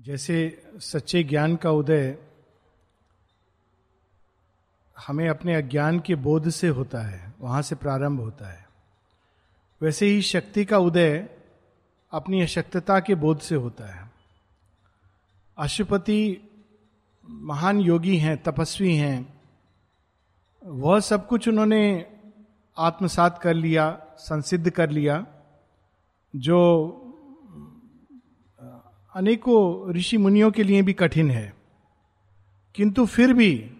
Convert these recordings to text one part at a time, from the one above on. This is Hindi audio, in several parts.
जैसे सच्चे ज्ञान का उदय हमें अपने अज्ञान के बोध से होता है, वहाँ से प्रारंभ होता है। वैसे ही शक्ति का उदय अपनी अशक्तता के बोध से होता है। अशुपति महान योगी हैं, तपस्वी हैं। वह सब कुछ उन्होंने आत्मसात कर लिया, संसिद्ध कर लिया, जो अनेकों ऋषि मुनियों के लिए भी कठिन है। किंतु फिर भी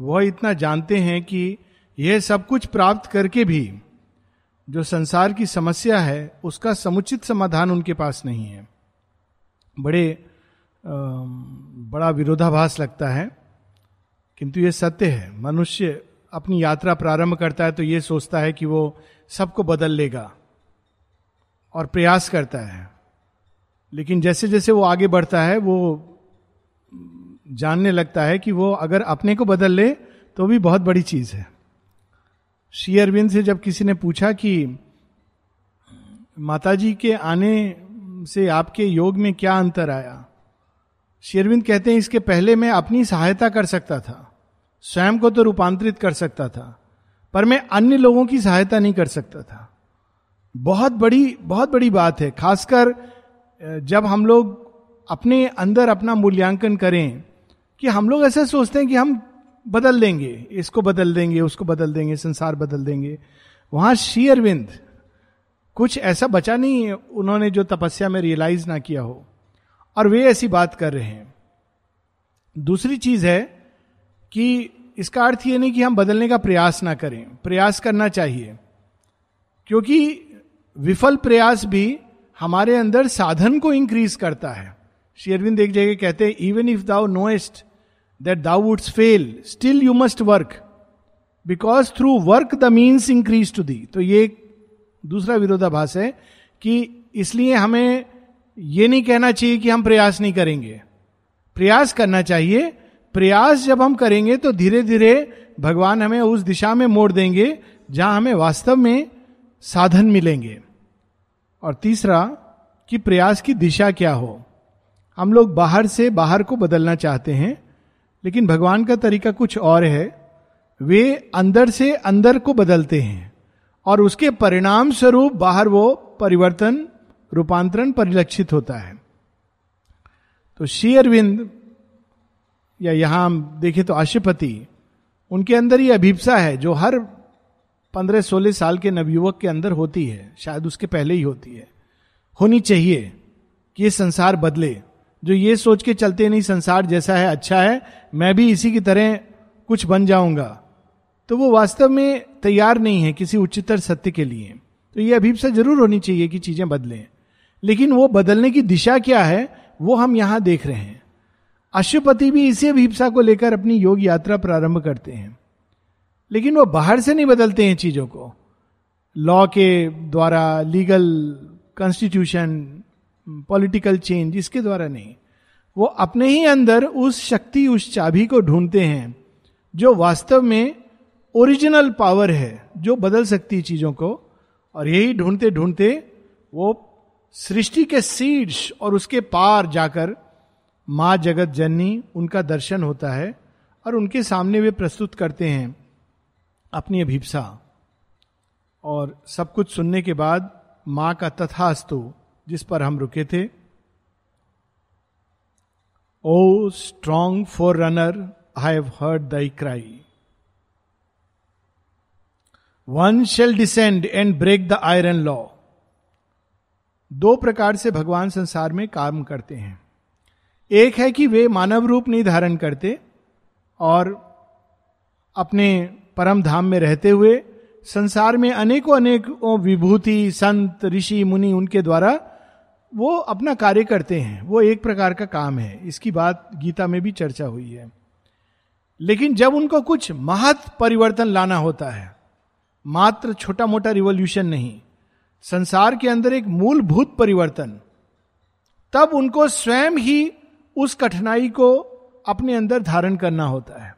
वह इतना जानते हैं कि यह सब कुछ प्राप्त करके भी जो संसार की समस्या है, उसका समुचित समाधान उनके पास नहीं है। बड़े बड़ा विरोधाभास लगता है। किंतु यह सत्य है, मनुष्य अपनी यात्रा प्रारंभ करता है तो यह सोचता है कि वो सबको बदल लेगा और प्रयास करता है। लेकिन जैसे जैसे वो आगे बढ़ता है, वो जानने लगता है कि वो अगर अपने को बदल ले तो भी बहुत बड़ी चीज़ है। श्री अरविंद से जब किसी ने पूछा कि, माताजी के आने से आपके योग में क्या अंतर आया? शेरविंद कहते हैं, इसके पहले मैं अपनी सहायता कर सकता था, स्वयं को तो रूपांतरित कर सकता था, पर मैं अन्य लोगों की सहायता नहीं कर सकता था। बहुत बड़ी बहुत बड़ी बात है, खासकर जब हम लोग अपने अंदर अपना मूल्यांकन करें कि हम लोग ऐसा सोचते हैं कि हम बदल देंगे, इसको बदल देंगे, उसको बदल देंगे, संसार बदल देंगे। वहाँ श्री अरविंद कुछ ऐसा बचा नहीं उन्होंने जो तपस्या में रियलाइज़ ना किया हो। और वे ऐसी बात कर रहे हैं। दूसरी चीज़ है कि इसका अर्थ ये नहीं कि हम बदलने का प्रयास ना करें। प्रयास करना चाहिए। क्योंकि विफल प्रयास भी हमारे अंदर साधन को इंक्रीज करता है। श्री अरविंद एक जगह कहते हैं even if thou knowest that thou wouldst fail still you must work because through work the means increase to thee तो ये दूसरा विरोधाभास है कि इसलिए हमें ये नहीं कहना चाहिए कि हम प्रयास नहीं करेंगे। प्रयास करना चाहिए। प्रयास जब हम करेंगे तो धीरे धीरे भगवान हमें उस दिशा में मोड़ देंगे, जहाँ हमें वास्तव में साधन मिलेंगे। और तीसरा कि प्रयास की दिशा क्या हो। हम लोग बाहर से बाहर को बदलना चाहते हैं, लेकिन भगवान का तरीका कुछ और है। वे अंदर से अंदर को बदलते हैं और उसके परिणाम स्वरूप बाहर वो परिवर्तन, रूपांतरण परिलक्षित होता है। तो श्री अरविंद या यहाँ हम देखें तो अशुपति, उनके अंदर ये अभिप्सा है, जो हर पंद्रह सोलह साल के नवयुवक के अंदर होती है, शायद उसके पहले ही होती है। होनी चाहिए कि ये संसार बदले। जो ये सोच के चलते नहीं, संसार जैसा है अच्छा है, मैं भी इसी की तरह कुछ बन जाऊँगा। तो वो वास्तव में तैयार नहीं है किसी उच्चतर सत्य के लिए। तो ये अभिप्सा ज़रूर होनी चाहिए कि चीज़ें बदलें। लेकिन वो बदलने की दिशा क्या है, वो हम यहाँ देख रहे हैं। अशुपति भी इसी अभिप्सा को लेकर अपनी योग यात्रा प्रारंभ करते हैं। लेकिन वो बाहर से नहीं बदलते हैं चीज़ों को। लॉ के द्वारा लीगल कॉन्स्टिट्यूशन पॉलिटिकल चेंज इसके द्वारा नहीं। वो अपने ही अंदर उस शक्ति, उस चाबी को ढूंढते हैं, जो वास्तव में ओरिजिनल पावर है, जो बदल सकती है चीज़ों को। और यही ढूंढते ढूंढते वो सृष्टि के सीड्स और उसके पार जाकर माँ जगत जननी, उनका दर्शन होता है और उनके सामने वे प्रस्तुत करते हैं। अपनी अभिप्सा। और सब कुछ सुनने के बाद माँ का तथास्तु, जिस पर हम रुके थे। O strong forerunner I have heard thy cry. One shall descend and break the iron law. दो प्रकार से भगवान संसार में काम करते हैं। एक है कि वे मानव रूप नहीं धारण करते और अपने परम धाम में रहते हुए संसार में अनेकों अनेक विभूति, संत, ऋषि, मुनि उनके द्वारा वो अपना कार्य करते हैं। वो एक प्रकार का काम है। इसकी बात गीता में भी चर्चा हुई है। लेकिन जब उनको कुछ महत परिवर्तन लाना होता है, मात्र छोटा मोटा रिवोल्यूशन नहीं, संसार के अंदर एक मूलभूत परिवर्तन, तब उनको स्वयं ही उस कठिनाई को अपने अंदर धारण करना होता है।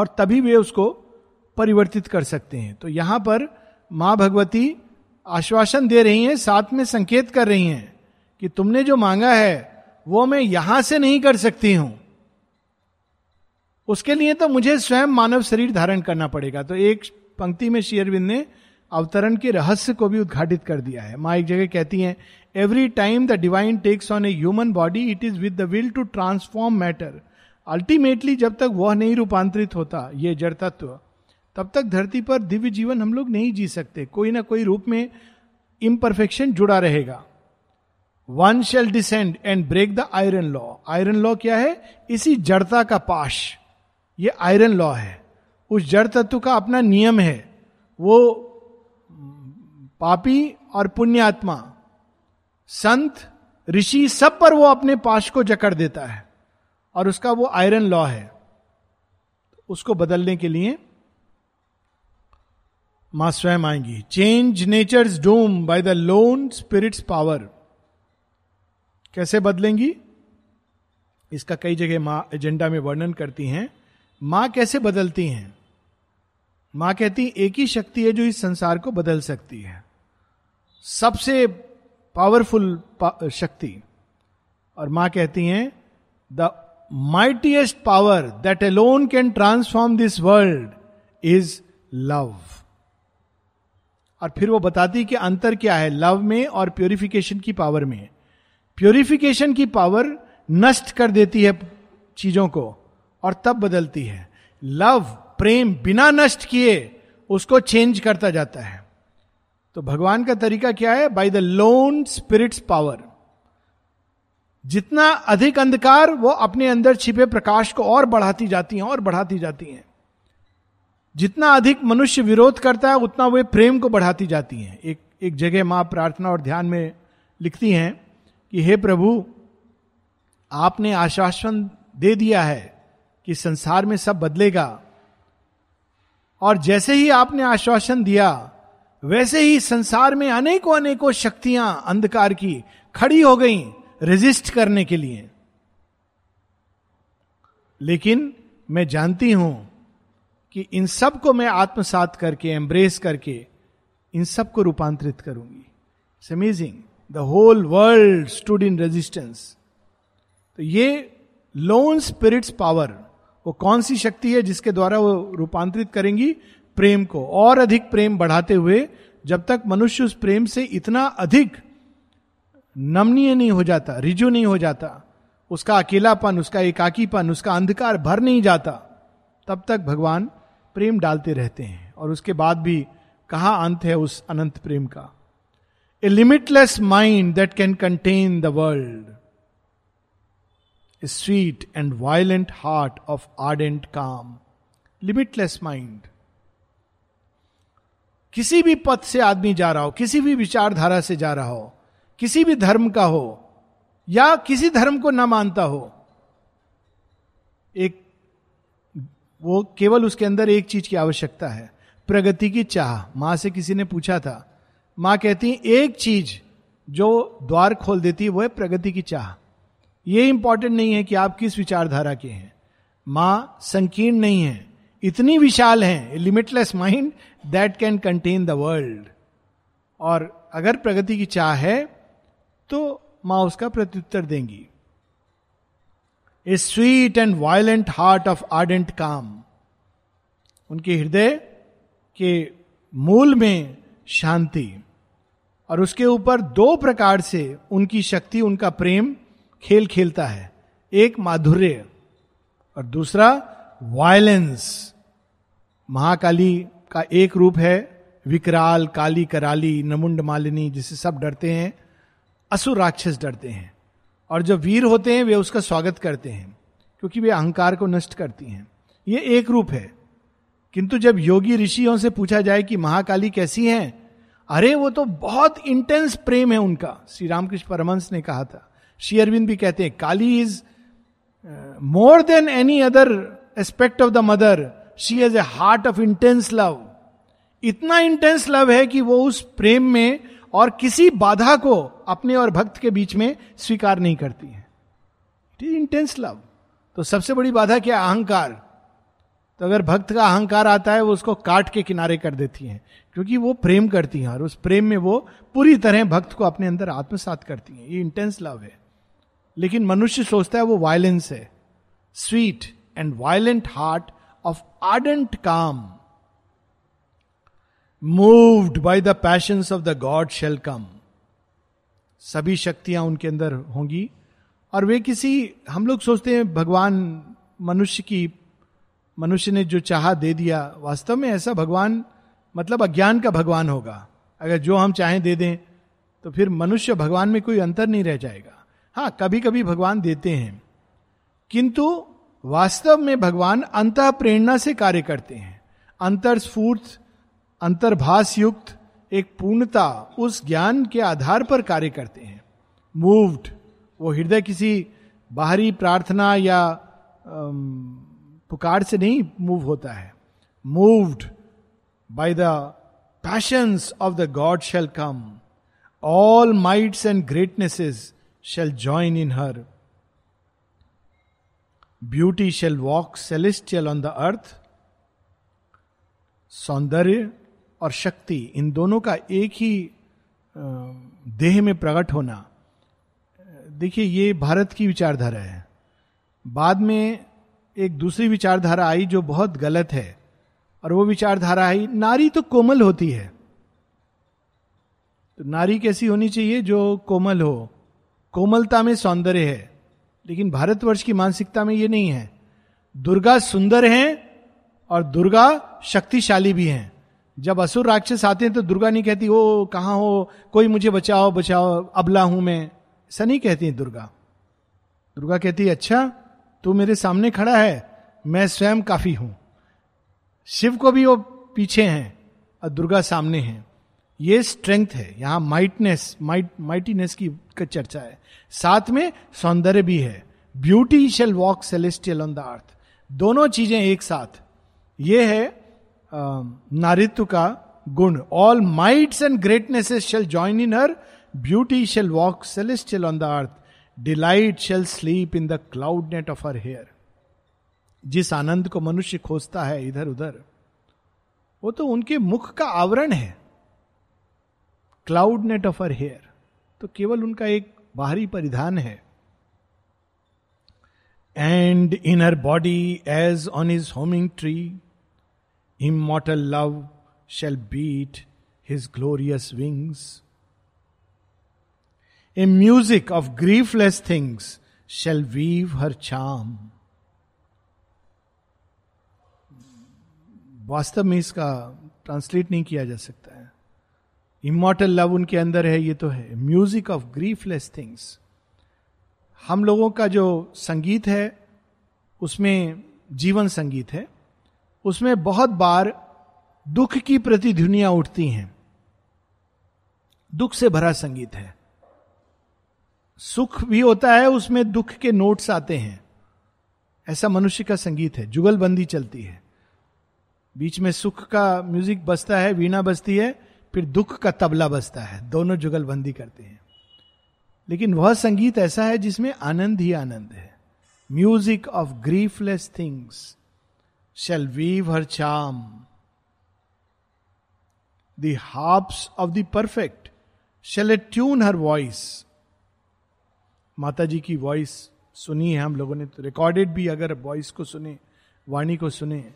और तभी वे उसको परिवर्तित कर सकते हैं। तो यहाँ पर माँ भगवती आश्वासन दे रही हैं, साथ में संकेत कर रही हैं कि तुमने जो मांगा है, वो मैं यहाँ से नहीं कर सकती हूँ। उसके लिए तो मुझे स्वयं मानव शरीर धारण करना पड़ेगा। तो एक पंक्ति में शेयरविंद ने अवतरण के रहस्य को भी उद्घाटित कर दिया है। माँ एक जगह कहती हैं every time the divine takes on a human body it is with the will to transform matter ultimately जब तक वह नहीं रूपांतरित होता, ये जड़ तत्व, तब तक धरती पर दिव्य जीवन हम लोग नहीं जी सकते। कोई ना कोई रूप में इम्परफेक्शन जुड़ा रहेगा। One shall descend and break the iron law iron law क्या है? इसी जड़ता का पाश। ये आयरन लॉ है। उस जड़ तत्व का अपना नियम है। वो पापी और पुण्यात्मा, संत, ऋषि, सब पर वो अपने पाश को जकड़ देता है। और उसका वो आयरन लॉ है। उसको बदलने के लिए माँ स्वयं आएँगी। Change nature's doom by the lone spirit's power कैसे बदलेंगी? इसका कई जगह माँ एजेंडा में वर्णन करती हैं। माँ कैसे बदलती हैं? माँ कहती एक ही शक्ति है जो इस संसार को बदल सकती है। सबसे पावरफुल पा, शक्ति। और माँ कहती हैं the mightiest power that alone can transform this world is love और फिर वो बताती कि अंतर क्या है लव में और प्योरिफिकेशन की पावर में। प्योरिफिकेशन की पावर नष्ट कर देती है चीज़ों को और तब बदलती है। लव, प्रेम बिना नष्ट किए उसको चेंज करता जाता है। तो भगवान का तरीका क्या है? By the lone spirit's power जितना अधिक अंधकार वो अपने अंदर छिपे प्रकाश को और बढ़ाती जाती हैं, और बढ़ाती जाती हैं। जितना अधिक मनुष्य विरोध करता है, उतना वे प्रेम को बढ़ाती जाती हैं। एक एक जगह माँ प्रार्थना और ध्यान में लिखती हैं कि, हे प्रभु, आपने आश्वासन दे दिया है कि संसार में सब बदलेगा। और जैसे ही आपने आश्वासन दिया, वैसे ही संसार में अनेकों अनेकों शक्तियाँ अंधकार की खड़ी हो गई। रेजिस्ट करने के लिए। लेकिन मैं जानती हूँ कि इन सबको मैं आत्मसात करके एम्ब्रेस करके, इन सबको रूपांतरित करूँगी। It's amazing the whole world stood in resistance तो ये लोन स्पिरिट्स पावर वो कौन सी शक्ति है जिसके द्वारा वो रूपांतरित करेंगी? प्रेम को। और अधिक प्रेम बढ़ाते हुए, जब तक मनुष्य उस प्रेम से इतना अधिक नमनीय नहीं हो जाता, रिजु नहीं हो जाता। उसका अकेलापन, उसका एकाकीपन, उसका अंधकार भर नहीं जाता। तब तक भगवान प्रेम डालते रहते हैं और उसके बाद भी कहा अंत है उस अनंत प्रेम का? A limitless mind that can contain the world a sweet and violent heart of ardent calm limitless mind किसी भी पथ से आदमी जा रहा हो, किसी भी विचारधारा से जा रहा हो किसी भी धर्म का हो या किसी धर्म को ना मानता हो, एक वो केवल उसके अंदर एक चीज़ की आवश्यकता है, प्रगति की चाह। माँ से किसी ने पूछा था, माँ कहती, एक चीज़ जो द्वार खोल देती है, वो है प्रगति की चाह। ये इंपॉर्टेंट नहीं है कि आप किस विचारधारा के हैं। माँ संकीर्ण नहीं है, इतनी विशाल है limitless mind that can contain the world और अगर प्रगति की चाह है तो माँ उसका प्रत्युत्तर देंगी। A sweet and violent heart of ardent calm उनके हृदय के मूल में शांति। और उसके ऊपर दो प्रकार से उनकी शक्ति, उनका प्रेम खेल खेलता है। एक माधुर्य और दूसरा वायलेंस महाकाली का एक रूप है, विकराल, काली कराली, नमुंड मालिनी, जिसे सब डरते हैं। असुर राक्षस डरते हैं। और जो वीर होते हैं, वे उसका स्वागत करते हैं, क्योंकि वे अहंकार को नष्ट करती हैं। ये एक रूप है। किंतु जब योगी ऋषियों से पूछा जाए कि महाकाली कैसी हैं, अरे वो तो बहुत इंटेंस प्रेम है उनका। श्री रामकृष्ण परमंश ने कहा था। श्री अरविंद भी कहते हैं, Kali is more than any other aspect of the mother she has a heart of intense love इतना इंटेंस लव है कि वो उस प्रेम में और किसी बाधा को अपने और भक्त के बीच में स्वीकार नहीं करती है। इट इज़ इंटेंस लव तो सबसे बड़ी बाधा क्या अहंकार। तो अगर भक्त का अहंकार आता है, वो उसको काट के किनारे कर देती है, क्योंकि वो प्रेम करती हैं और उस प्रेम में वो पूरी तरह भक्त को अपने अंदर आत्मसात करती हैं। ये इंटेंस लव है। लेकिन मनुष्य सोचता है वो वायलेंस है। Sweet and violent heart of ardent calm moved by the passion of the god shall come सभी शक्तियाँ उनके अंदर होंगी। और वे किसी, हम लोग सोचते हैं भगवान मनुष्य की, मनुष्य ने जो चाहा दे दिया, वास्तव में ऐसा भगवान मतलब अज्ञान का भगवान होगा। अगर जो हम चाहें दे दें तो फिर मनुष्य भगवान में कोई अंतर नहीं रह जाएगा। हाँ कभी कभी भगवान देते हैं। किंतु वास्तव में भगवान अंत प्रेरणा से कार्य करते हैं। अंतर स्फूर्त अंतर्भाष युक्त एक पूर्णता उस ज्ञान के आधार पर कार्य करते हैं। मूव्ड वो हृदय किसी बाहरी प्रार्थना या पुकार से नहीं मूव होता है। Moved by the passions of the god shall come all mights and greatnesses shall join in her beauty shall walk celestial on the earth सौंदर्य और शक्ति, इन दोनों का एक ही देह में प्रकट होना। देखिए, ये भारत की विचारधारा है। बाद में एक दूसरी विचारधारा आई जो बहुत गलत है, और वो विचारधारा आई, नारी तो कोमल होती है। तो नारी कैसी होनी चाहिए जो कोमल हो? कोमलता में सौंदर्य है, लेकिन भारतवर्ष की मानसिकता में ये नहीं है। दुर्गा सुंदर हैं, और दुर्गा शक्तिशाली भी हैं। जब असुर राक्षस आते हैं तो दुर्गा नहीं कहती, ओ, कहा हो? कोई मुझे बचाओ बचाओ, अबला हूँ मैं. ऐसा नहीं कहती है दुर्गा। दुर्गा कहती है अच्छा तू मेरे सामने खड़ा है, मैं स्वयं काफ़ी हूँ। शिव को भी वो पीछे हैं और दुर्गा सामने हैं। ये स्ट्रेंथ है, यहाँ माइटनेस माइट माइटीनेस की चर्चा है। साथ में सौंदर्य भी है। Beauty shall walk celestial on the earth दोनों चीज़ें एक साथ। ये है नारित्व का गुण all mights and greatnesses shall join in her beauty shall walk celestial on the earth delight shall sleep in the cloud net of her hair जिस आनंद को मनुष्य खोजता है इधर उधर, वो तो उनके मुख का आवरण है। Cloud net of her hair तो केवल उनका एक बाहरी परिधान है। And in her body as on his homing tree immortal love shall beat his glorious wings a music of griefless things shall weave her charm वास्तव में इसका ट्रांसलेट नहीं किया जा सकता है। इमोटल लव उनके अंदर है, ये तो है। म्यूज़िक ऑफ़ ग्रीफलेस थिंग्स हम लोगों का जो संगीत है, उसमें जीवन संगीत है। उसमें बहुत बार दुख की प्रतिध्वनियाँ उठती हैं। दुख से भरा संगीत है। सुख भी होता है, उसमें दुख के नोट्स आते हैं। ऐसा मनुष्य का संगीत है, जुगलबंदी चलती है। बीच में सुख का म्यूज़िक बजता है, वीणा बजती है, फिर दुख का तबला बजता है। दोनों जुगलबंदी करते हैं। लेकिन वह संगीत ऐसा है जिसमें आनंद ही आनंद है। Music of griefless things. Shall weave her charm. The harps of the perfect shall attune her voice. माता जी की वॉइस सुनी है हम लोगों ने तो रिकॉर्डेड भी अगर वॉइस को सुने, वाणी को सुने,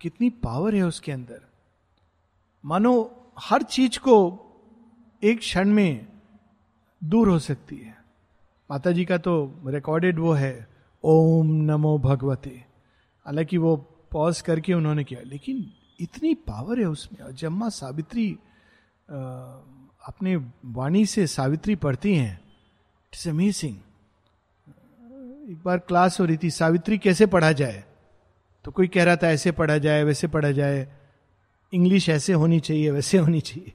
कितनी पावर है उसके अंदर मानो हर चीज़ को एक क्षण में दूर हो सकती है माता जी का तो रिकॉर्डेड वो है, ओम नमो भगवते हालाँकि वो पॉज करके उन्होंने किया। लेकिन इतनी पावर है उसमें। और जब माँ सावित्री अपने वाणी से सावित्री पढ़ती हैं। इट्स अमेजिंग एक बार क्लास हो रही थी, सावित्री कैसे पढ़ा जाए? तो कोई कह रहा था, ऐसे पढ़ा जाए, वैसे पढ़ा जाए। इंग्लिश ऐसे होनी चाहिए, वैसे होनी चाहिए।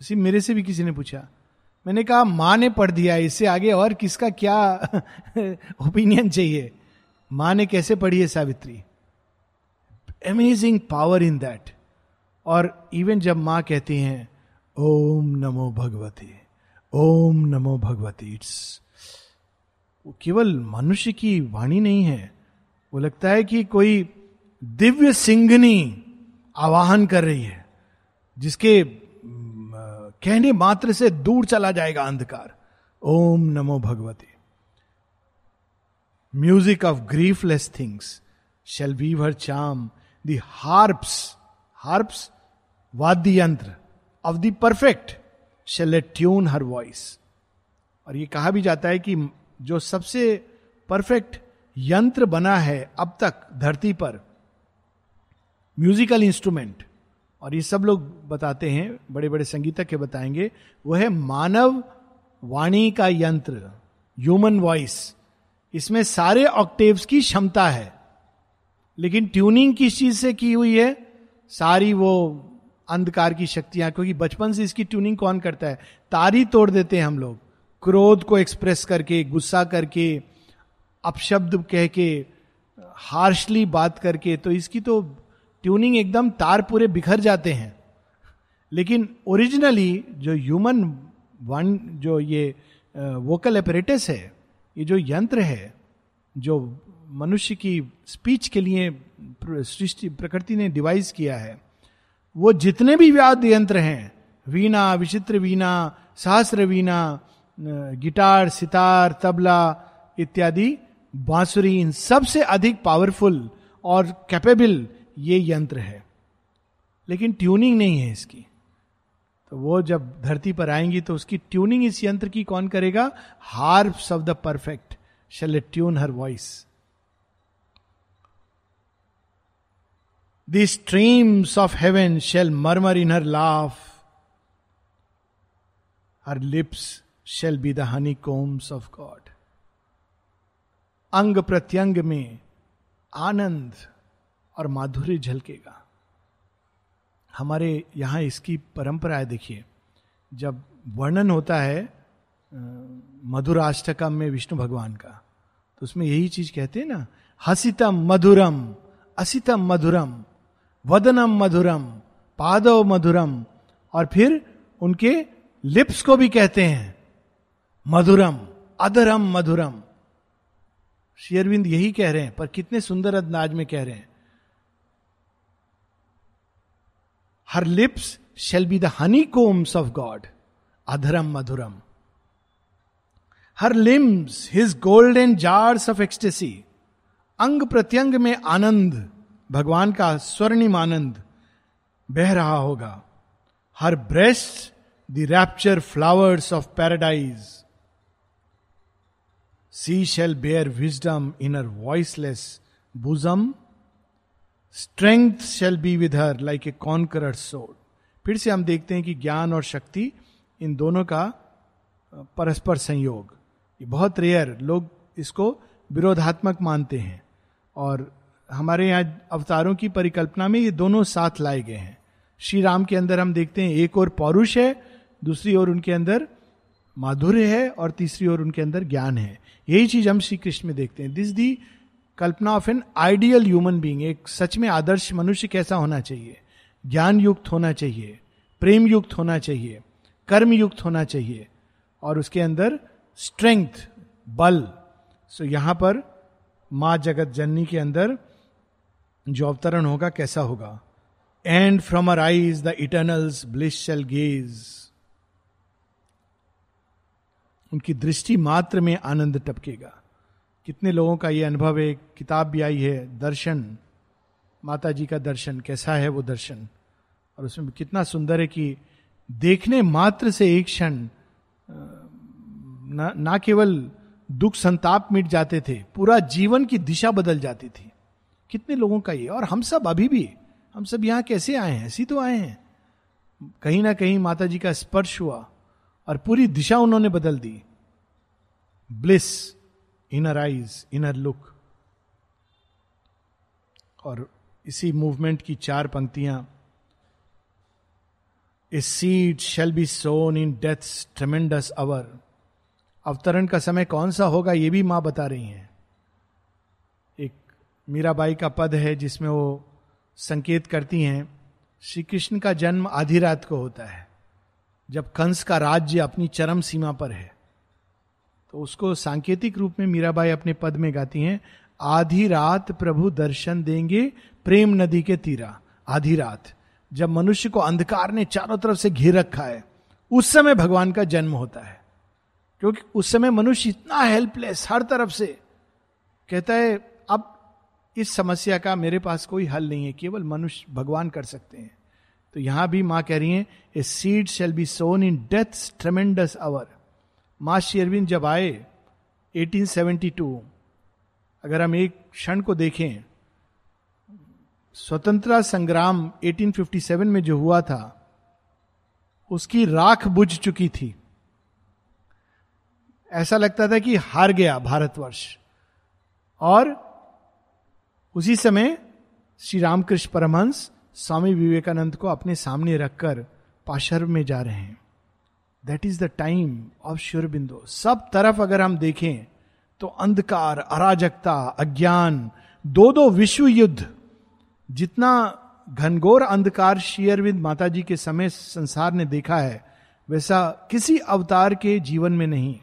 उसी मेरे से भी किसी ने पूछा। मैंने कहा, माँ ने पढ़ दिया, इससे आगे और किसका क्या ओपिनियन चाहिए? माँ ने कैसे पढ़ी है Savitri? Amazing power in that और इवन जब माँ कहती हैं, ओम नमो भगवती, ओम नमो भगवती इट्स वो केवल मनुष्य की वाणी नहीं है। वो लगता है कि कोई दिव्य सिंगनी आवाहन कर रही है, जिसके कहने मात्र से दूर चला जाएगा अंधकार। ओम नमो Bhagwati. Music of griefless things shall weave her charm harps harps वाद्य यंत्र of the perfect shall tune her voice और ये कहा भी जाता है कि जो सबसे परफेक्ट यंत्र बना है अब तक धरती पर म्यूजिकल इंस्ट्रूमेंट और ये सब लोग बताते हैं बड़े बड़े संगीतक के बताएँगे वह है मानव वाणी का यंत्र ह्यूमन वॉइस इसमें सारे ऑक्टेव्स की क्षमता है। लेकिन ट्यूनिंग किस चीज़ से की हुई है? सारी वो अंधकार की शक्तियाँ, क्योंकि बचपन से इसकी ट्यूनिंग कौन करता है? तारी तोड़ देते हैं हम लोग। क्रोध को एक्सप्रेस करके, गुस्सा करके, अपशब्द कह के हार्शली बात करके तो इसकी तो ट्यूनिंग एकदम तार पूरे बिखर जाते हैं। लेकिन ओरिजिनली जो ह्यूमन वन जो ये वोकल एपरेटस है, ये जो यंत्र है, जो मनुष्य की स्पीच के लिए सृष्टि, प्रकृति ने डिवाइस किया है। वो जितने भी व्याद यंत्र हैं, वीणा, विचित्र वीणा, सहस्र वीणा गिटार, सितार, तबला इत्यादि, बांसुरी, इन सबसे अधिक पावरफुल और कैपेबल ये यंत्र है। लेकिन ट्यूनिंग नहीं है इसकी। तो वो जब धरती पर आएँगी तो उसकी ट्यूनिंग इस यंत्र की कौन करेगा? Harps of the perfect shall tune her voice streams of heaven shall murmur in her laugh her lips shall be the honeycombs of God अंग प्रत्यंग में आनंद और माधुर्य झलकेगा। हमारे यहाँ इसकी परंपरा है, देखिए। जब वर्णन होता है मधुराष्टकम में विष्णु भगवान का तो उसमें यही चीज़ कहते हैं ना, हसितम मधुरम, असितम मधुरम। वदनम मधुरम पादव मधुरम और फिर उनके लिप्स को भी कहते हैं मधुरम अधरम मधुरम शेरविंद यही कह रहे हैं, पर कितने सुंदर अंदाज में कह रहे हैं। Her lips shall be the honeycombs of God अधरम Madhuram her limbs his golden jars of ecstasy अंग प्रत्यंग में आनंद भगवान का स्वर्णिम आनंद बह रहा होगा। Her breast the rapture flowers of paradise she shall bear wisdom in her voiceless bosom strength shall be with her like a conqueror sword फिर से हम देखते हैं कि ज्ञान और शक्ति इन दोनों का परस्पर संयोग। ये बहुत रेयर लोग इसको विरोधात्मक मानते हैं। और हमारे यहाँ अवतारों की परिकल्पना में ये दोनों साथ लाए गए हैं। श्री राम के अंदर हम देखते हैं, एक और पौरुष है, दूसरी ओर उनके अंदर माधुर्य है और तीसरी ओर उनके अंदर ज्ञान है। यही चीज़ हम श्री कृष्ण में देखते हैं। This the Kalpana of an ideal human being एक सच में आदर्श मनुष्य कैसा होना चाहिए? ज्ञान युक्त होना चाहिए प्रेम युक्त होना चाहिए कर्म युक्त होना चाहिए और उसके अंदर स्ट्रेंथ बल। सो यहाँ पर माँ जगत जननी के अंदर जो अवतरण होगा कैसा होगा? And from her eyes the eternal's bliss shall gaze उनकी दृष्टि मात्र में आनंद टपकेगा। कितने लोगों का ये अनुभव है? किताब भी आई है दर्शन। माता जी का दर्शन कैसा है वो दर्शन? और उसमें कितना सुंदर है कि देखने मात्र से एक क्षण ना, ना केवल दुख संताप मिट जाते थे पूरा जीवन की दिशा बदल जाती थी। कितने लोगों का ये? और हम सब अभी भी, हम सब यहाँ कैसे आए हैं? ऐसी तो आए हैं। कहीं ना कहीं माता जी का स्पर्श हुआ और पूरी दिशा उन्होंने बदल दी। Bliss inner eyes inner look और इसी मूवमेंट की चार पंक्तियाँ। A seed shall be sown in death tremendous hour अवतरण का समय कौन सा होगा, ये भी माँ बता रही हैं। मीराबाई का पद है जिसमें वो संकेत करती हैं श्री कृष्ण का जन्म आधी रात को होता है, जब कंस का राज्य अपनी चरम सीमा पर है। तो उसको सांकेतिक रूप में मीराबाई अपने पद में गाती हैं, आधी रात प्रभु दर्शन देंगे प्रेम नदी के तीरा, आधी रात, जब मनुष्य को अंधकार ने चारों तरफ़ से घेर रखा है, उस समय भगवान का जन्म होता है। क्योंकि उस समय मनुष्य इतना हेल्पलेस हर तरफ़ से, कहता है इस समस्या का मेरे पास कोई हल नहीं है, केवल मनुष्य भगवान कर सकते हैं। तो यहाँ भी माँ कह रही है, a seed shall be sown in death tremendous hour. माँ शेरविन जब आए 1872 अगर हम एक क्षण को देखें, स्वतंत्रता संग्राम 1857 में जो हुआ था, उसकी राख बुझ चुकी थी। ऐसा लगता था कि हार गया भारतवर्ष। और उसी समय श्री रामकृष्ण परमहंस स्वामी विवेकानंद को अपने सामने रखकर पाशर्व में जा रहे हैं। That is the time of Sri Aurobindo सब तरफ़ अगर हम देखें तो अंधकार, अराजकता, अज्ञान दो दो विश्व युद्ध, जितना घनघोर अंधकार शेयरविंद माता जी के समय संसार ने देखा है, वैसा किसी अवतार के जीवन में नहीं।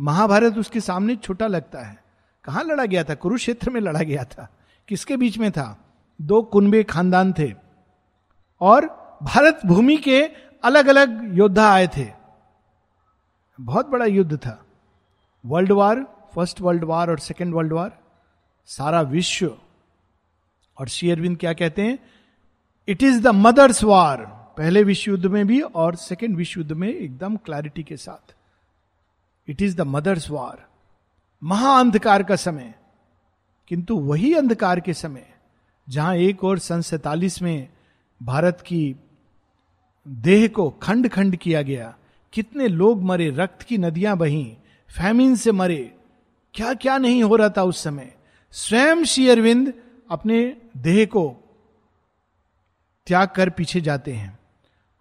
महाभारत उसके सामने छोटा लगता है। कहाँ लड़ा गया था? कुरुक्षेत्र में लड़ा गया था। किसके बीच में था? दो कुंबे खानदान थे। और भारत भूमि के अलग अलग योद्धा आए थे। बहुत बड़ा युद्ध था। World war first world war और सेकेंड वर्ल्ड वार सारा विश्व। और शेयरविंद क्या कहते हैं? It is the mother's war पहले विश्व युद्ध में भी और सेकेंड विश्व युद्ध में एकदम क्लैरिटी के साथ। It is the mother's war महाअंधकार का समय। किंतु वही अंधकार के समय, जहाँ एक और सन सैतालीस में भारत की देह को खंड खंड किया गया, कितने लोग मरे, रक्त की नदियाँ बही, फैमिन से मरे क्या क्या नहीं हो रहा था उस समय? स्वयं श्री अरविंद अपने देह को त्याग कर पीछे जाते हैं।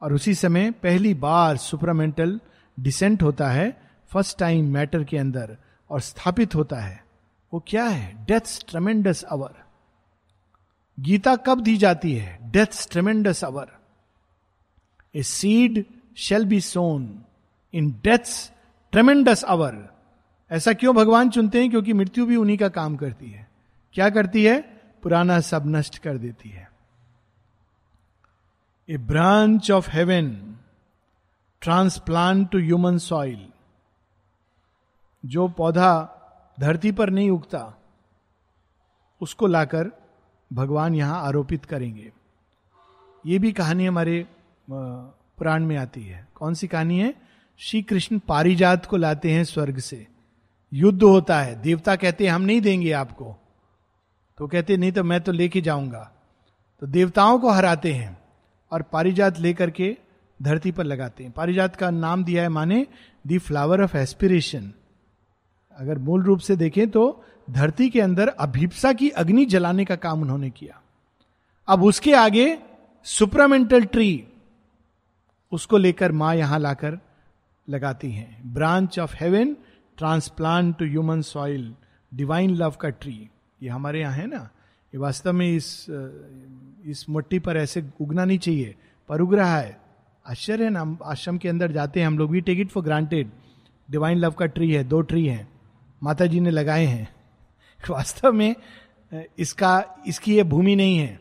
और उसी समय पहली बार सुपरामेंटल डिसेंट होता है, फ़र्स्ट टाइम मैटर के अंदर, और स्थापित होता है। वो क्या है? डेथ ट्रमेंडस अवर गीता कब दी जाती है? Death tremendous hour a seed shall be sown in death tremendous hour ऐसा क्यों भगवान चुनते हैं? क्योंकि मृत्यु भी उन्हीं का काम करती है। क्या करती है? पुराना सब नष्ट कर देती है। A branch of heaven transplant to human soil जो पौधा धरती पर नहीं उगता, उसको लाकर भगवान यहाँ आरोपित करेंगे। ये भी कहानी हमारे पुराण में आती है। कौन सी कहानी है? श्री कृष्ण पारिजात को लाते हैं स्वर्ग से। युद्ध होता है, देवता कहते हैं, हम नहीं देंगे आपको। तो कहते नहीं तो मैं तो लेके जाऊँगा। तो देवताओं को हराते हैं और पारिजात लेकर के धरती पर लगाते हैं। पारिजात का नाम दिया है माने दी फ्लावर ऑफ़ एस्पिरेशन। अगर मूल रूप से देखें तो धरती के अंदर अभिप्सा की अग्नि जलाने का काम उन्होंने किया। अब उसके आगे सुप्रामेंटल ट्री, उसको लेकर माँ यहाँ लाकर लगाती हैं। Branch of heaven, transplant to human soil, divine love का ट्री। ये हमारे यहाँ है ना? ये वास्तव में इस इस मट्टी पर ऐसे उगना नहीं चाहिए। पर उग रहा है। आश्चर्य है ना? आश्रम के अंदर जाते हैं, हम लोग भी take it for granted divine love का ट्री है, दो ट्री है। माता जी ने लगाए हैं। वास्तव में इसका, इसकी ये भूमि नहीं है।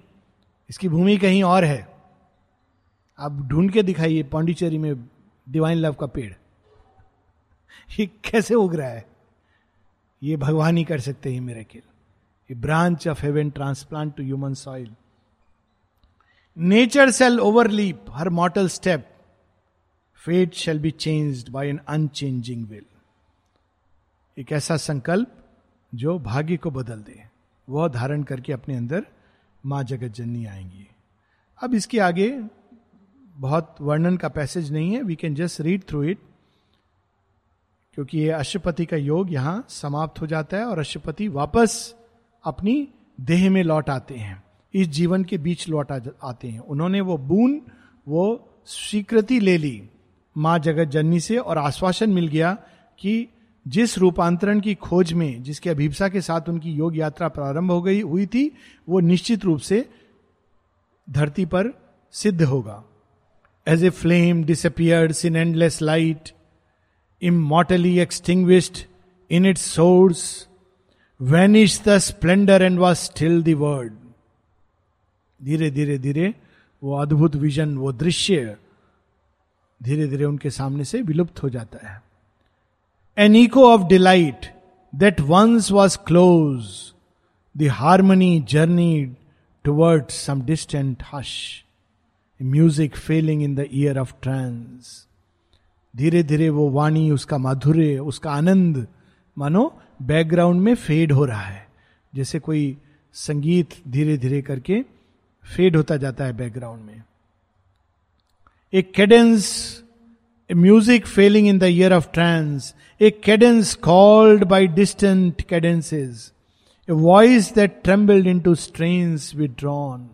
इसकी भूमि कहीं और है। आप ढूंढ के दिखाइए पांडिचेरी में डिवाइन लव का पेड़। ये कैसे उग रहा है? ये भगवान ही कर सकते हैं मेरे किल branch of heaven transplant to human soil nature shall overleap her mortal step fate shall be changed by an unchanging will एक ऐसा संकल्प जो भाग्य को बदल दे। वह धारण करके अपने अंदर माँ जगत जननी आएँगी। अब इसके आगे बहुत वर्णन का पैसेज नहीं है। We can just read through it क्योंकि ये अशुपति का योग यहाँ समाप्त हो जाता है और अशुपति वापस अपनी देह में लौट आते हैं। इस जीवन के बीच लौट आते हैं। उन्होंने वो बून वो स्वीकृति ले ली माँ जगत जननी से और आश्वासन मिल गया कि जिस रूपांतरण की खोज में, जिसके अभिप्सा के साथ उनकी योग यात्रा प्रारंभ हो गई, हुई थी, वो निश्चित रूप से धरती पर सिद्ध होगा as a flame disappears in endless light immortally extinguished in its source the splendor and was still the word. धीरे धीरे धीरे, वो अद्भुत विजन वो दृश्य धीरे धीरे उनके सामने से विलुप्त हो जाता है an echo of delight that once was close the harmony journey toward some distant hush music failing in the ear of trance धीरे धीरे वो वाणी, उसका माधुर्य, उसका आनंद, मानो बैकग्राउंड में फेड हो रहा है। जैसे कोई संगीत धीरे धीरे करके फेड होता जाता है बैकग्राउंड में। एक cadence music failing in the ear of trance a cadence called by distant cadences a voice that trembled into strains withdrawn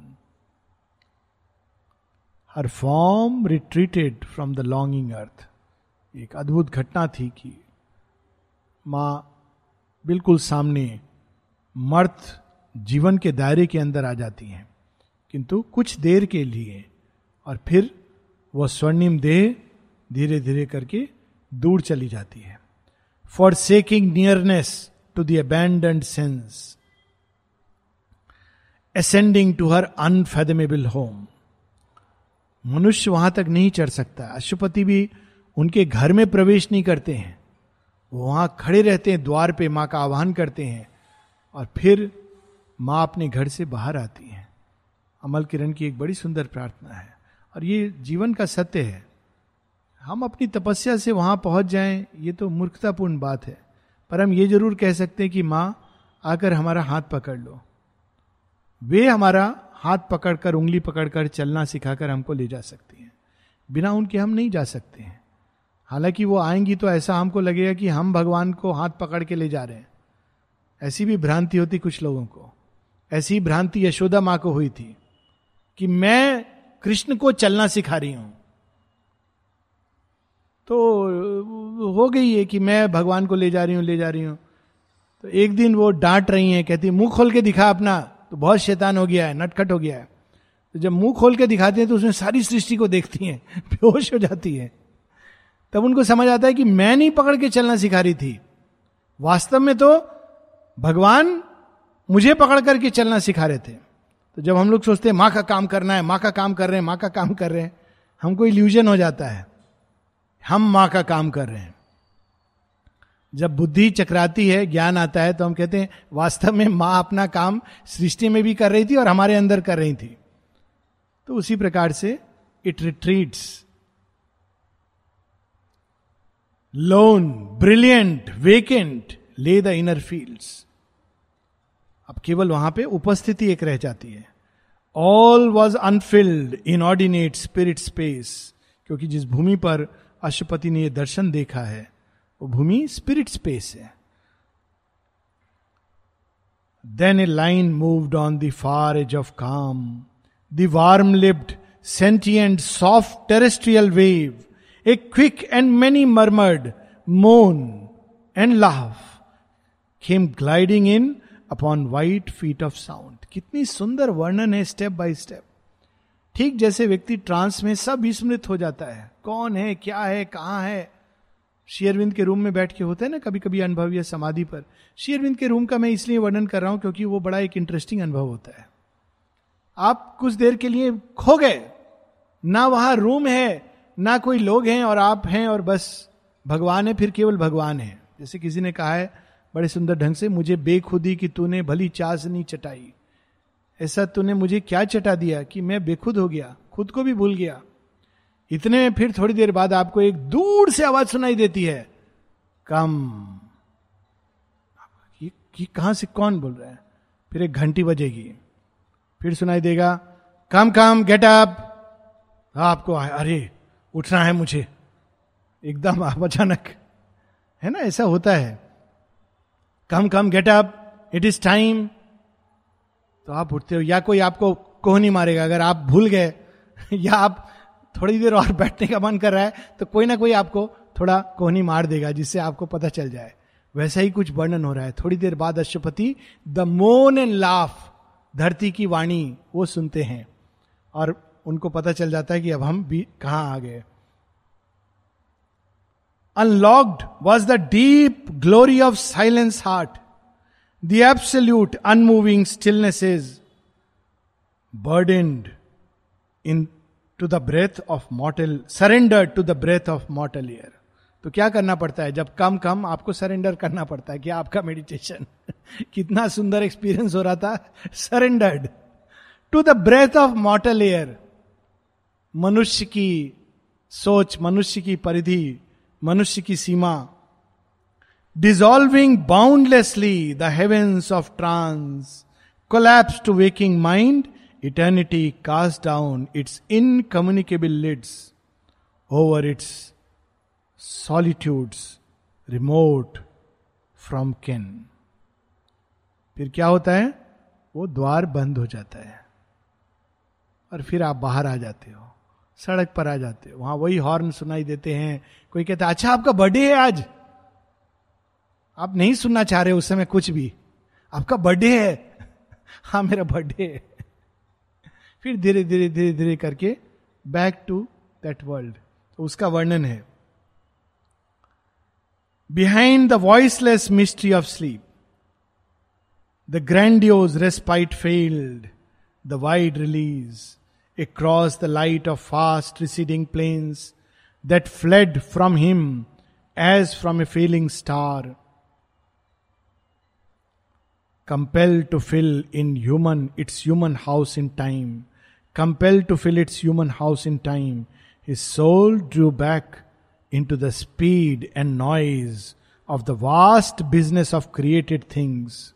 her form retreated from the longing earth एक अद्भुत घटना थी कि माँ बिल्कुल सामने मर्थ जीवन के दायरे के अंदर आ जाती हैं। किंतु कुछ देर के लिए और फिर वह स्वर्णिम देह धीरे धीरे करके दूर चली जाती है। Forsaking nearness to the sense ascending to her unfathomable home मनुष्य वहाँ तक नहीं चढ़ सकता। अशुपति भी उनके घर में प्रवेश नहीं करते हैं। वो वहाँ खड़े रहते हैं, द्वार पे माँ का आह्वान करते हैं और फिर माँ अपने घर से बाहर आती है। अमल किरण की एक बड़ी सुंदर प्रार्थना है। और ये जीवन का सत्य है। हम अपनी तपस्या से वहाँ पहुँच जाएँ, ये तो मूर्खतापूर्ण बात है। पर हम ये ज़रूर कह सकते हैं कि माँ, आकर हमारा हाथ पकड़ लो। वे हमारा हाथ पकड़कर, उंगली पकड़कर चलना सिखाकर हमको ले जा सकती हैं। बिना उनके हम नहीं जा सकते हैं। हालाँकि वो आएँगी तो ऐसा हमको लगेगा कि हम भगवान को हाथ पकड़ के ले जा रहे हैं। ऐसी भी भ्रांति होती कुछ लोगों को। ऐसी भ्रांति यशोदा माँ को हुई थी कि मैं कृष्ण को चलना सिखा रही हूँ। तो हो गई है कि मैं भगवान को ले जा रही हूँ, ले जा रही हूँ। तो एक दिन वो डांट रही हैं, कहती मुँह खोल के दिखा अपना। तो बहुत शैतान हो गया है, नटखट हो गया है। तो जब मुँह खोल के दिखाते हैं तो उसमें सारी सृष्टि को देखती हैं, बेहोश हो जाती है। तब उनको समझ आता है कि मैं नहीं पकड़ के चलना सिखा रही थी। वास्तव में तो भगवान मुझे पकड़ करके चलना सिखा रहे थे। तो जब हम लोग सोचते हैं, माँ का काम करना है, माँ का काम कर रहे हैं, माँ का काम कर रहे हैं, हमको इल्यूजन हो जाता है। हम माँ का काम कर रहे हैं। जब बुद्धि चकराती है, ज्ञान आता है तो हम कहते हैं, वास्तव में माँ अपना काम सृष्टि में भी कर रही थी और हमारे अंदर कर रही थी। तो उसी प्रकार से it retreats lone brilliant vacant lay the inner fields अब केवल वहाँ पे उपस्थिति एक रह जाती है। All was unfilled inordinate spirit space क्योंकि जिस भूमि पर अशुपति ने यह दर्शन देखा है। वो भूमि स्पिरिट स्पेस है। Then a line moved on the far edge of calm the lipped sentient soft terrestrial wave a quick and many murmured moan and laugh came gliding in upon white feet of sound कितनी सुंदर वर्णन है स्टेप बाय स्टेप ठीक जैसे व्यक्ति ट्रांस में सब विस्मृत हो जाता है। कौन है, क्या है, कहाँ है? शेयरविंद के रूम में बैठ के होते हैं ना कभी कभी अनुभव या समाधि पर। शेयरविंद के रूम का मैं इसलिए वर्णन कर रहा हूँ क्योंकि वो बड़ा एक इंटरेस्टिंग अनुभव होता है। आप कुछ देर के लिए खो गए। ना वहाँ रूम है, ना कोई लोग हैं और आप हैं और बस भगवान है, फिर केवल भगवान है। जैसे किसी ने कहा है, बड़े सुंदर ढंग से, मुझे बेखुदी कि तूने भली चाशनी चटाई। ऐसा तूने मुझे क्या चटा दिया कि मैं बेखुद हो गया, खुद को भी भूल गया? इतने में फिर थोड़ी देर बाद आपको एक दूर से आवाज़ सुनाई देती है कम। ये, ये कहाँ से कौन बोल रहा है? फिर एक घंटी बजेगी। फिर सुनाई देगा कम कम गेट अप आपको अरे उठना है मुझे। एकदम आप अचानक है ना ऐसा होता है। Come come get up it is time तो आप उठते हो या कोई आपको कोह नहीं मारेगा अगर आप भूल गए या आप थोड़ी देर और बैठने का मन कर रहा है तो कोई ना कोई आपको थोड़ा कोहनी मार देगा, जिससे आपको पता चल जाए। वैसा ही कुछ वर्णन हो रहा है। थोड़ी देर बाद अशुपति द मोन एंड लाफ, धरती की वाणी, वो सुनते हैं। और उनको पता चल जाता है कि अब हम भी कहाँ आ गए। Unlocked was the deep glory of silence heart the absolute unmoving stillness is burdened into the breath of mortal surrender to the breath of mortal ear तो क्या करना पड़ता है? जब कम कम आपको सरेंडर करना पड़ता है कि आपका मेडिटेशन कितना सुंदर एक्सपीरियंस हो रहा था। Surrendered to the breath of mortal air मनुष्य की सोच, मनुष्य की परिधि, मनुष्य की सीमा। Dissolving boundlessly the heavens of trance collapse to waking mind eternity cast down its incommunicable lids over its solitudes remote from ken फिर क्या होता है? वो द्वार बंद हो जाता है। और फिर आप बाहर आ जाते हो, सड़क पर आ जाते हो, वहाँ वही हॉर्न सुनाई देते हैं। कोई कहता है अच्छा आपका बर्थडे है आज? आप नहीं सुनना चाह रहे उस समय कुछ भी। आपका बर्थडे है? हाँ मेरा बर्थडे है। फिर धीरे धीरे धीरे धीरे करके बैक टू दैट वर्ल्ड उसका वर्णन है। Behind the voiceless mystery of sleep the grandiose respite failed the wide release across the light of fast receding plains that fled from him as from a falling star compelled to fill in human its human house in time compelled to fill its human house in time, his soul drew back into the speed and noise of the vast business of created things.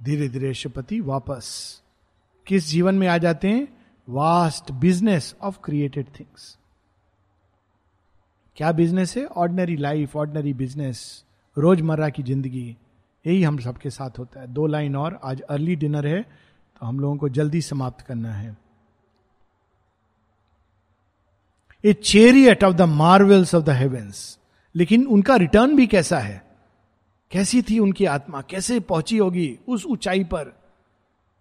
धीरे धीरे शुपति वापस किस जीवन में आ जाते हैं vast business of created things क्या बिज़नेस है ऑर्डनरी लाइफ ऑर्डनरी बिज़नेस रोज़मर्रा की ज़िंदगी यही हम सबके साथ होता है। दो लाइन और, आज अर्ली डिनर है तो हम लोगों को जल्दी समाप्त करना है। A chariot of the marvels of the heavens लेकिन उनका रिटर्न भी कैसा है? कैसी थी उनकी आत्मा? कैसे पहुँची होगी उस ऊंचाई पर?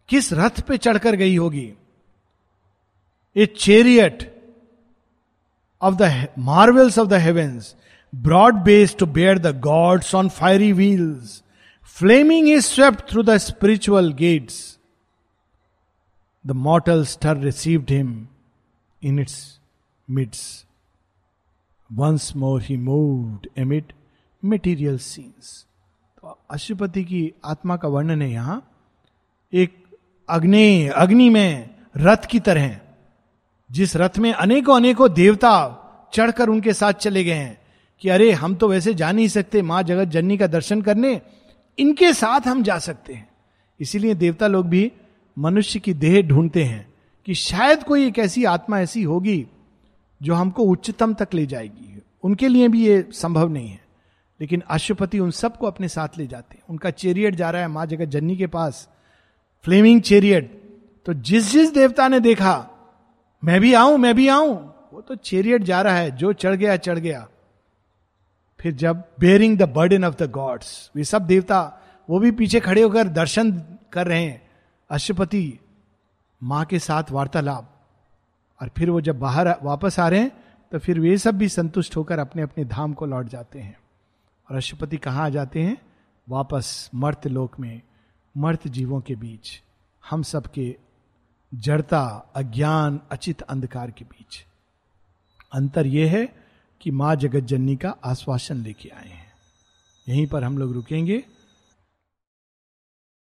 किस रथ पे चढ़कर गई होगी? A chariot of the marvels of the heavens broad base to bear the gods on fiery wheels flaming is swept through the spiritual gates the mortal stir received him in its midst once more he moved amid material scenes तो अशुपति की आत्मा का वर्णन है यहाँ। एक अग्नि अग्नि में रथ की तरह जिस रथ में अनेकों अनेकों देवता चढ़कर उनके साथ चले गए हैं कि अरे, हम तो वैसे जा नहीं सकते, माँ जगत जननी का दर्शन करने। इनके साथ हम जा सकते हैं। इसीलिए देवता लोग भी मनुष्य की देह ढूंढते हैं कि शायद कोई एक ऐसी आत्मा ऐसी होगी जो हमको उच्चतम तक ले जाएगी। उनके लिए भी ये संभव नहीं है। लेकिन अशुपति उन सबको अपने साथ ले जाते हैं। उनका चेरियट जा रहा है माँ जगत जननी के पास। फ्लेमिंग चेरियट तो जिस जिस देवता ने देखा, मैं भी आऊँ, मैं भी आऊँ, वो तो चेरियट जा रहा है। जो चढ़ गया चढ़ गया। फिर जब bearing the burden of the gods वे सब देवता, वो भी पीछे खड़े होकर दर्शन कर रहे हैं अशुपति माँ के साथ वार्तालाप। और फिर वो जब बाहर वापस आ रहे हैं तो फिर वे सब भी संतुष्ट होकर अपने अपने धाम को लौट जाते हैं। और अशुपति कहाँ आ जाते हैं? वापस मर्त लोक में, मर्त जीवों के बीच, हम सबके जड़ता, अज्ञान, अचित अंधकार के बीच। अंतर यह है कि माँ जगत जननी का आश्वासन लेके आए हैं। यहीं पर हम लोग रुकेंगे।